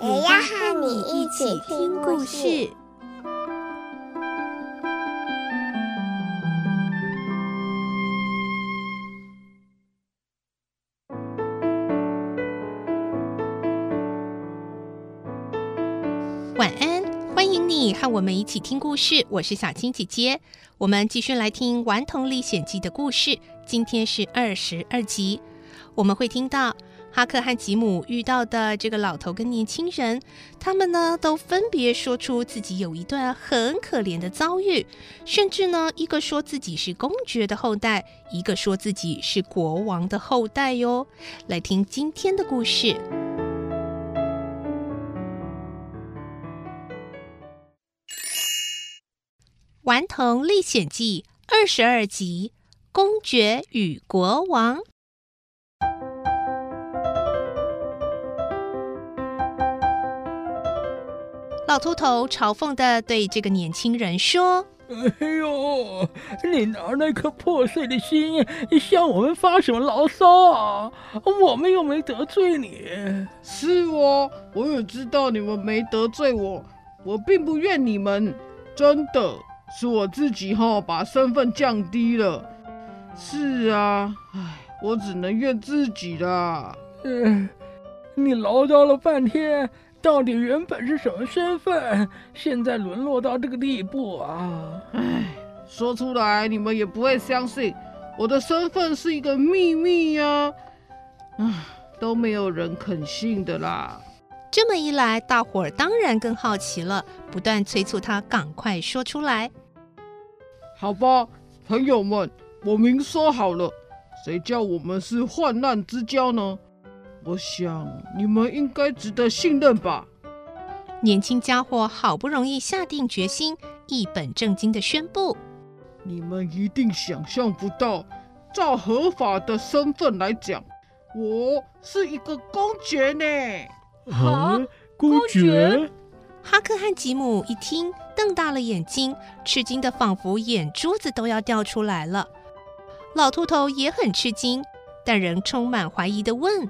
也要和你一起听故事。晚安，欢迎你和我们一起听故事。我是小青姐姐，我们继续来听《顽童历险记》的故事。今天是二十二集，我们会听到哈克和吉姆遇到的这个老头跟年轻人，他们呢都分别说出自己有一段很可怜的遭遇，甚至呢一个说自己是公爵的后代，一个说自己是国王的后代哟。来听今天的故事。《顽童历险记》二十二集：公爵与国王。老秃头嘲讽地对这个年轻人说：“哎呦，你拿那颗破碎的心向我们发什么牢骚啊？我们又没得罪你。是哦，我也知道你们没得罪我，我并不怨你们，真的。”是我自己哈，把身份降低了。是啊，唉，我只能怨自己啦。嗯，你唠叨了半天，到底原本是什么身份？现在沦落到这个地步啊！唉，说出来你们也不会相信，我的身份是一个秘密呀。唉，都没有人肯信的啦。这么一来，大伙儿当然更好奇了，不断催促他赶快说出来。好吧，朋友们，我明说好了，谁叫我们是患难之交呢？我想你们应该值得信任吧。年轻家伙好不容易下定决心，一本正经的宣布：“你们一定想象不到，照合法的身份来讲，我是一个公爵呢。”啊，公爵！哈克和吉姆一听，瞪大了眼睛，吃惊的仿佛眼珠子都要掉出来了。老秃头也很吃惊，但仍充满怀疑的问：“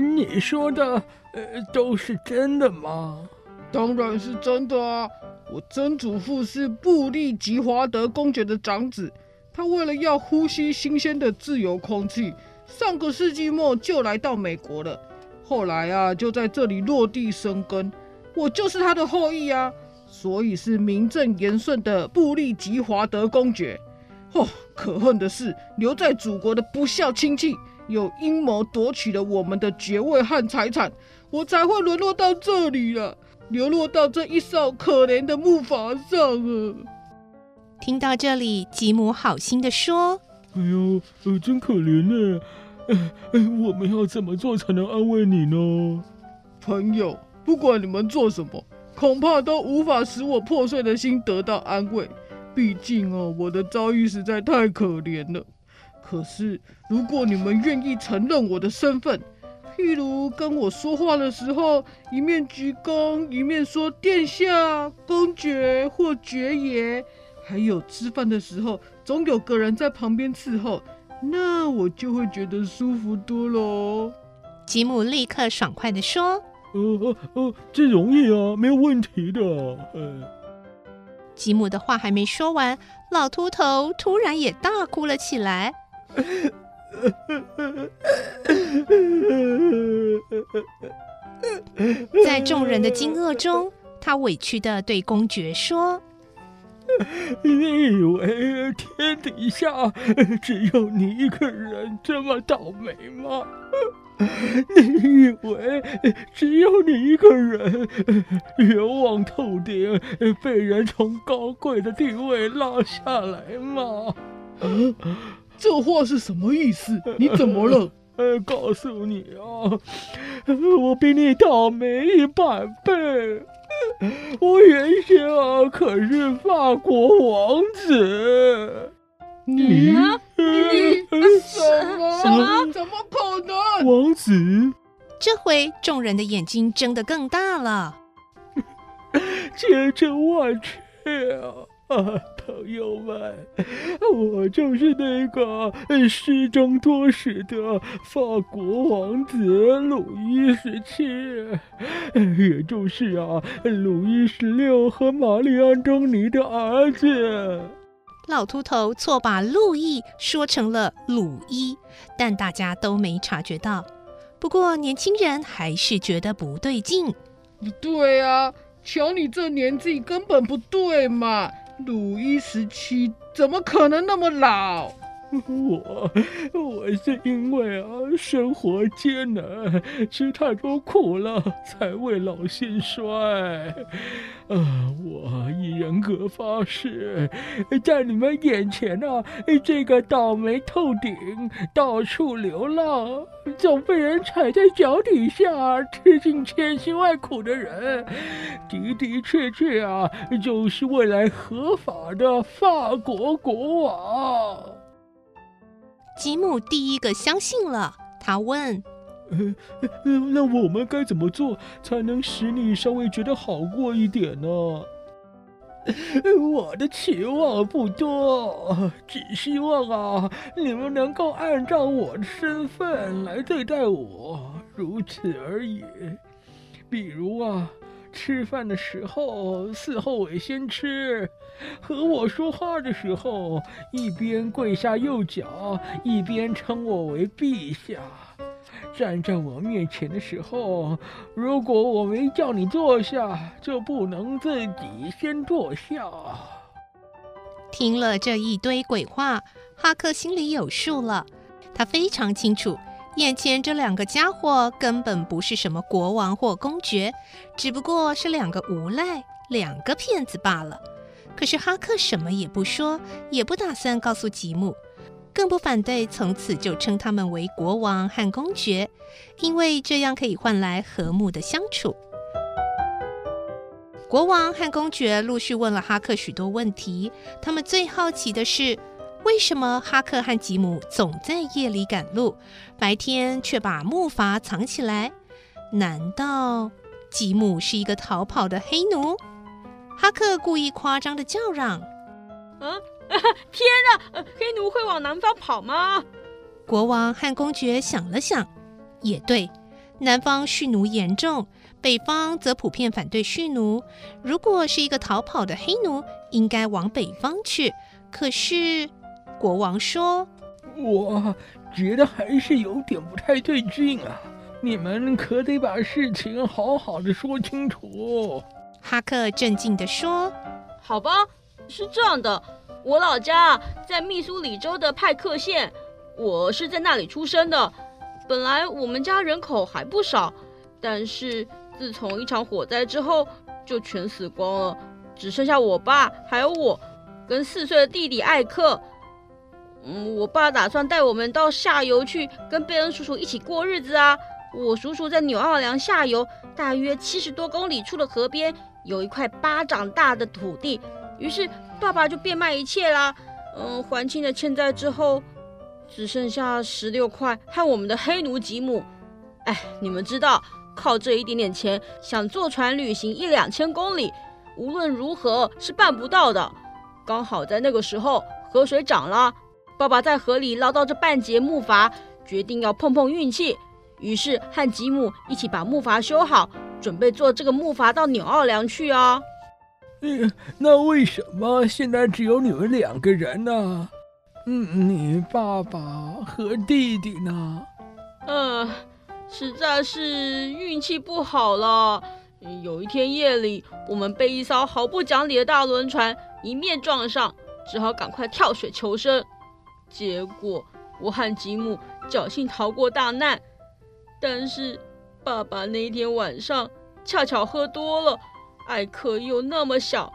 你说的，呃，都是真的吗？”“当然是真的啊！我曾祖父是布利吉华德公爵的长子，他为了要呼吸新鲜的自由空气，上个世纪末就来到美国了。”后来啊，就在这里落地生根，我就是他的后裔啊，所以是名正言顺的布利吉华德公爵。哦，可恨的是，留在祖国的不孝亲戚有阴谋夺取了我们的爵位和财产，我才会沦落到这里了，流落到这一艘可怜的木筏上啊！听到这里，吉姆好心的说：“哎呦，呃，真可怜呢。”我们要怎么做才能安慰你呢？朋友，不管你们做什么，恐怕都无法使我破碎的心得到安慰。毕竟哦，我的遭遇实在太可怜了。可是，如果你们愿意承认我的身份，譬如跟我说话的时候，一面鞠躬，一面说“殿下、公爵或爵爷”，还有吃饭的时候，总有个人在旁边伺候。那我就会觉得舒服多了。吉姆立刻爽快地说：“哦哦哦，这容易啊，没有问题的。”呃。吉姆的话还没说完，老秃头突然也大哭了起来。在众人的惊愕中，他委屈地对公爵说。你以为天底下只有你一个人这么倒霉吗？你以为只有你一个人冤枉透顶，被人从高贵的地位拉下来吗？这话是什么意思？你怎么了？呃告诉你啊，我比你倒霉一百倍。我原先啊可是法国王子。你啊你什么？什么怎么可能？王子？这回众人的眼睛睁得更大了。千真万确啊！啊，朋友们，我就是那个失踪多时的法国王子鲁伊十七，也就是啊，鲁伊十六和玛丽安东尼的儿子。老秃头错把路易说成了鲁伊，但大家都没察觉到。不过年轻人还是觉得不对劲。对啊，瞧你这年纪根本不对嘛！鲁伊十七怎么可能那么老？我我是因为啊，生活艰难，吃太多苦了，才未老先衰。啊，我以人格发誓，在你们眼前啊，这个倒霉透顶、到处流浪、总被人踩在脚底下、吃尽千辛万苦的人，的的确确啊，就是未来合法的法国国王。吉姆第一个相信了，他问：“呃，那我们该怎么做才能使你稍微觉得好过一点呢？”我的期望不多，只希望啊，你们能够按照我的身份来对待我，如此而已。比如啊。吃饭的时候伺候我先吃，和我说话的时候一边跪下右脚，一边称我为陛下。站在我面前的时候，如果我没叫你坐下，就不能自己先坐下。听了这一堆鬼话，哈克心里有数了，他非常清楚。眼前这两个家伙根本不是什么国王或公爵，只不过是两个无赖、两个骗子罢了。可是哈克什么也不说，也不打算告诉吉姆，更不反对从此就称他们为国王和公爵，因为这样可以换来和睦的相处。国王和公爵陆续问了哈克许多问题，他们最好奇的是。为什么哈克和吉姆总在夜里赶路，白天却把木筏藏起来？难道吉姆是一个逃跑的黑奴？哈克故意夸张地叫嚷：“啊，天哪！黑奴会往南方跑吗？”国王和公爵想了想，也对，南方蓄奴严重，北方则普遍反对蓄奴。如果是一个逃跑的黑奴，应该往北方去。可是。国王说：“我觉得还是有点不太对劲啊！你们可得把事情好好的说清楚。”哈克镇静地说：“好吧，是这样的，我老家在密苏里州的派克县，我是在那里出生的。本来我们家人口还不少，但是自从一场火灾之后，就全死光了，只剩下我爸还有我跟四岁的弟弟艾克。”嗯，我爸打算带我们到下游去跟贝恩叔叔一起过日子啊。我叔叔在纽奥良下游大约七十多公里处的河边有一块巴掌大的土地，于是爸爸就变卖一切啦。嗯，还清了欠债之后，只剩下十六块和我们的黑奴吉姆。哎，你们知道，靠这一点点钱想坐船旅行一两千公里，无论如何是办不到的。刚好在那个时候，河水涨了。爸爸在河里捞到这半截木筏，决定要碰碰运气，于是和吉姆一起把木筏修好，准备坐这个木筏到纽奥良去啊。嗯，那为什么现在只有你们两个人呢？嗯，你爸爸和弟弟呢？嗯，实在是运气不好了。有一天夜里，我们被一艘毫不讲理的大轮船迎面撞上，只好赶快跳水求生。结果我和吉姆侥幸逃过大难，但是爸爸那天晚上恰巧喝多了，艾克又那么小，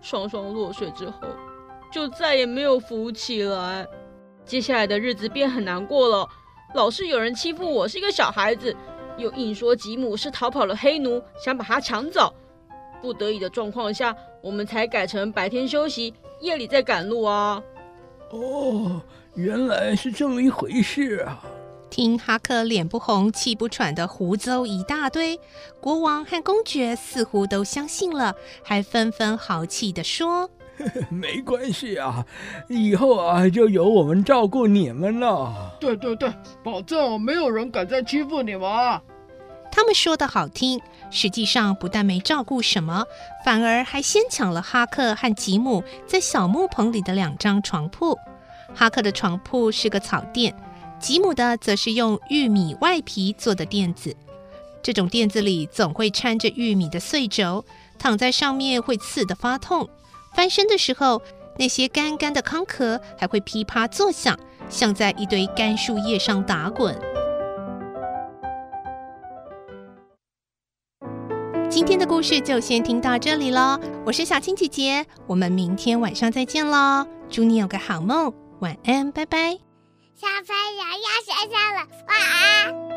双双落水之后就再也没有浮起来。接下来的日子便很难过了，老是有人欺负我是一个小孩子，又硬说吉姆是逃跑了黑奴，想把他抢走。不得已的状况下，我们才改成白天休息，夜里再赶路啊。哦，原来是这么一回事啊！听哈克脸不红气不喘的胡诌一大堆，国王和公爵似乎都相信了，还纷纷豪气地说：“ 没关系啊，以后啊就由我们照顾你们了。”对对对，保证没有人敢再欺负你们啊！他们说的好听，实际上不但没照顾什么，反而还先抢了哈克和吉姆在小木棚里的两张床铺。哈克的床铺是个草垫，吉姆的则是用玉米外皮做的垫子。这种垫子里总会掺着玉米的碎轴，躺在上面会刺得发痛。翻身的时候，那些干干的糠壳还会噼啪作响，像在一堆干树叶上打滚。的故事就先听到这里了，我是小青姐姐，我们明天晚上再见喽，祝你有个好梦，晚安，拜拜。小朋友要睡觉了，晚安。